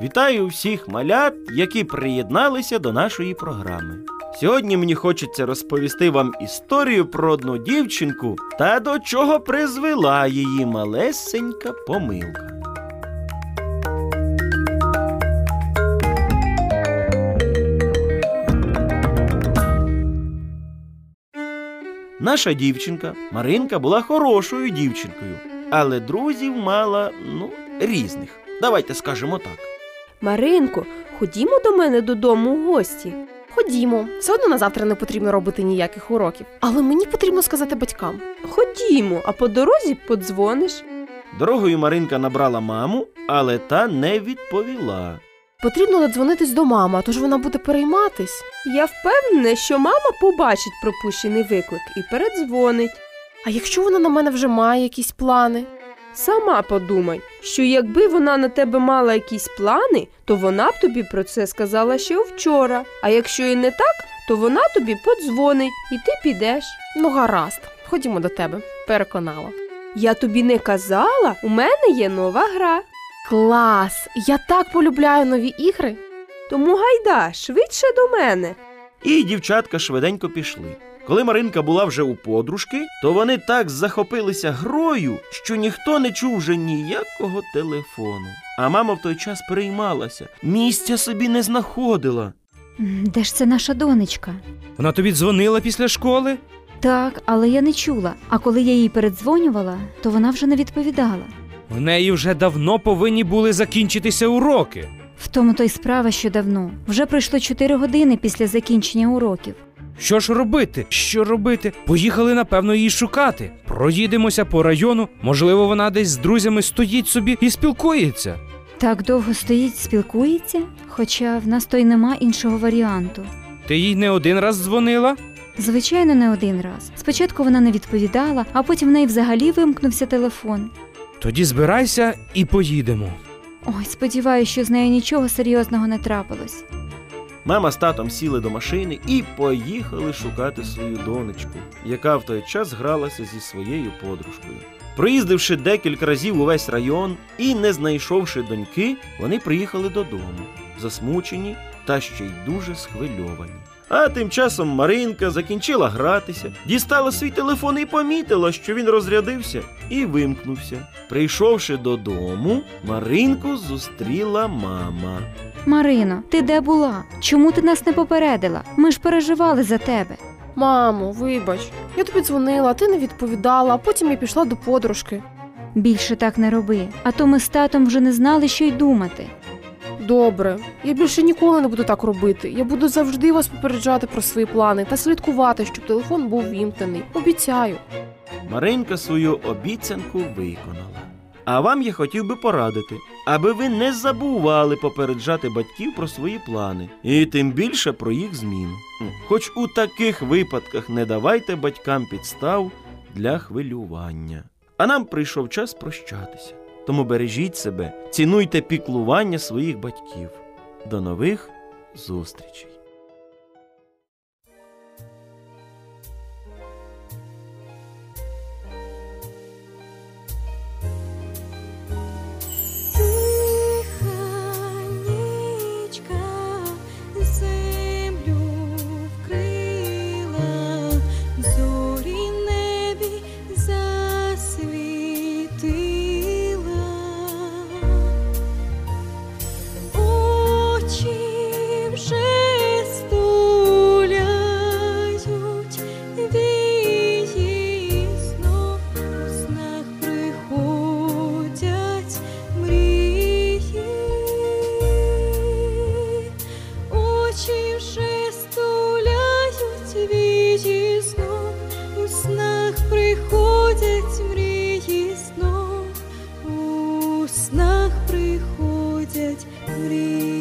Вітаю всіх малят, які приєдналися до нашої програми. Сьогодні мені хочеться розповісти вам історію про одну дівчинку та до чого призвела її малесенька помилка. Наша дівчинка Маринка була хорошою дівчинкою, але друзів мала, ну, різних. Давайте скажемо так. Маринко, ходімо до мене додому у гості. Ходімо, все одно на завтра не потрібно робити ніяких уроків. Але мені потрібно сказати батькам. Ходімо, а по дорозі подзвониш. Дорогою Маринка набрала маму, але та не відповіла. Потрібно додзвонитись до мами, а то ж вона буде перейматись. Я впевнена, що мама побачить пропущений виклик і передзвонить. А якщо вона на мене вже має якісь плани? Сама подумай, що якби вона на тебе мала якісь плани, то вона б тобі про це сказала ще вчора. А якщо і не так, то вона тобі подзвонить і ти підеш. Ну, гаразд, ходімо до тебе, переконала. Я тобі не казала, у мене є нова гра. Клас! Я так полюбляю нові ігри. Тому гайда, швидше до мене. І дівчатка швиденько пішли. Коли Маринка була вже у подружки, то вони так захопилися грою, що ніхто не чув вже ніякого телефону. А мама в той час переймалася, місця собі не знаходила. Де ж це наша донечка? Вона тобі дзвонила після школи? Так, але я не чула. А коли я їй передзвонювала, то вона вже не відповідала. В неї вже давно повинні були закінчитися уроки. В тому то й справа, що давно. Вже пройшло 4 години після закінчення уроків. Що ж робити? Що робити? Поїхали, напевно, її шукати. Проїдемося по району. Можливо, вона десь з друзями стоїть собі і спілкується. Так довго стоїть, спілкується, хоча в нас то й нема іншого варіанту. Ти їй не один раз дзвонила? Звичайно, не один раз. Спочатку вона не відповідала, а потім в неї взагалі вимкнувся телефон. Тоді збирайся і поїдемо. Ой, сподіваюся, що з нею нічого серйозного не трапилось. Мама з татом сіли до машини і поїхали шукати свою донечку, яка в той час гралася зі своєю подружкою. Проїздивши декілька разів увесь район і не знайшовши доньки, вони приїхали додому, засмучені та ще й дуже схвильовані. А тим часом Маринка закінчила гратися, дістала свій телефон і помітила, що він розрядився і вимкнувся. Прийшовши додому, Маринку зустріла мама. Марино, ти де була? Чому ти нас не попередила? Ми ж переживали за тебе. Мамо, вибач, я тобі дзвонила, ти не відповідала, а потім я пішла до подружки. Більше так не роби, а то ми з татом вже не знали, що й думати. Добре, я більше ніколи не буду так робити. Я буду завжди вас попереджати про свої плани та слідкувати, щоб телефон був вімкнений. Обіцяю. Маринка свою обіцянку виконала. А вам я хотів би порадити, аби ви не забували попереджати батьків про свої плани, і тим більше про їх зміну. Ну, Хоч у таких випадках не давайте батькам підстав для хвилювання. А нам прийшов час прощатися. Тому бережіть себе, цінуйте піклування своїх батьків. До нових зустрічей! Christ.